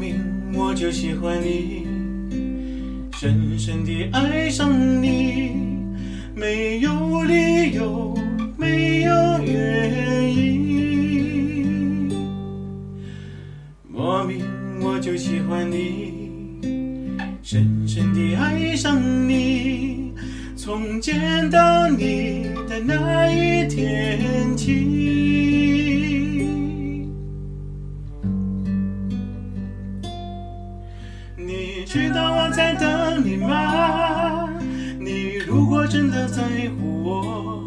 明我就喜欢你，深深地爱上你，没有理由，没有原因。莫名我就喜欢你，深深地爱上你，从见到你的那一天起。知道我在等你吗？你如果真的在乎我，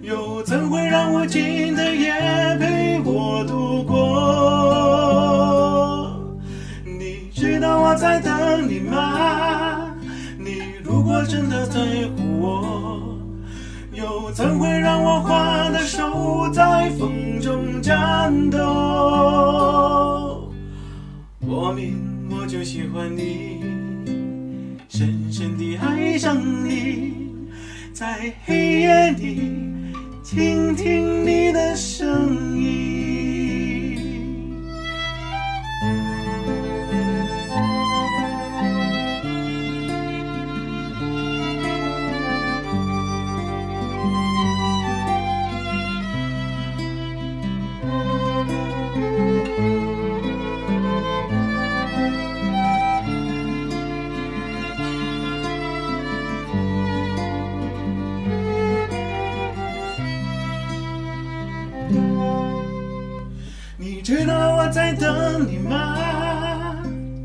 又怎会让我近的夜陪我度过？你知道我在等你吗？你如果真的在乎我，又怎会让我花的手在风中颤抖？我明我就喜欢你，深深地爱上你，在黑夜里倾听你知道我在等你吗？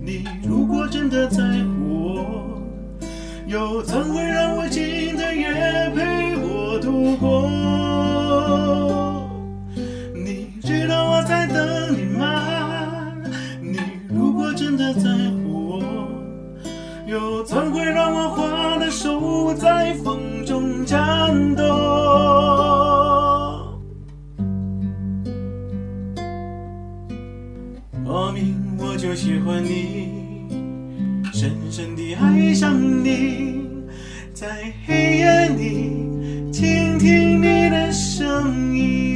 你如果真的在乎我，又怎会让我近的夜陪我度过？你知道我在等你吗？你如果真的在乎我，又怎会让我花的手在风中颤抖？喜欢你深深地爱上你在黑暗里倾听你的声音。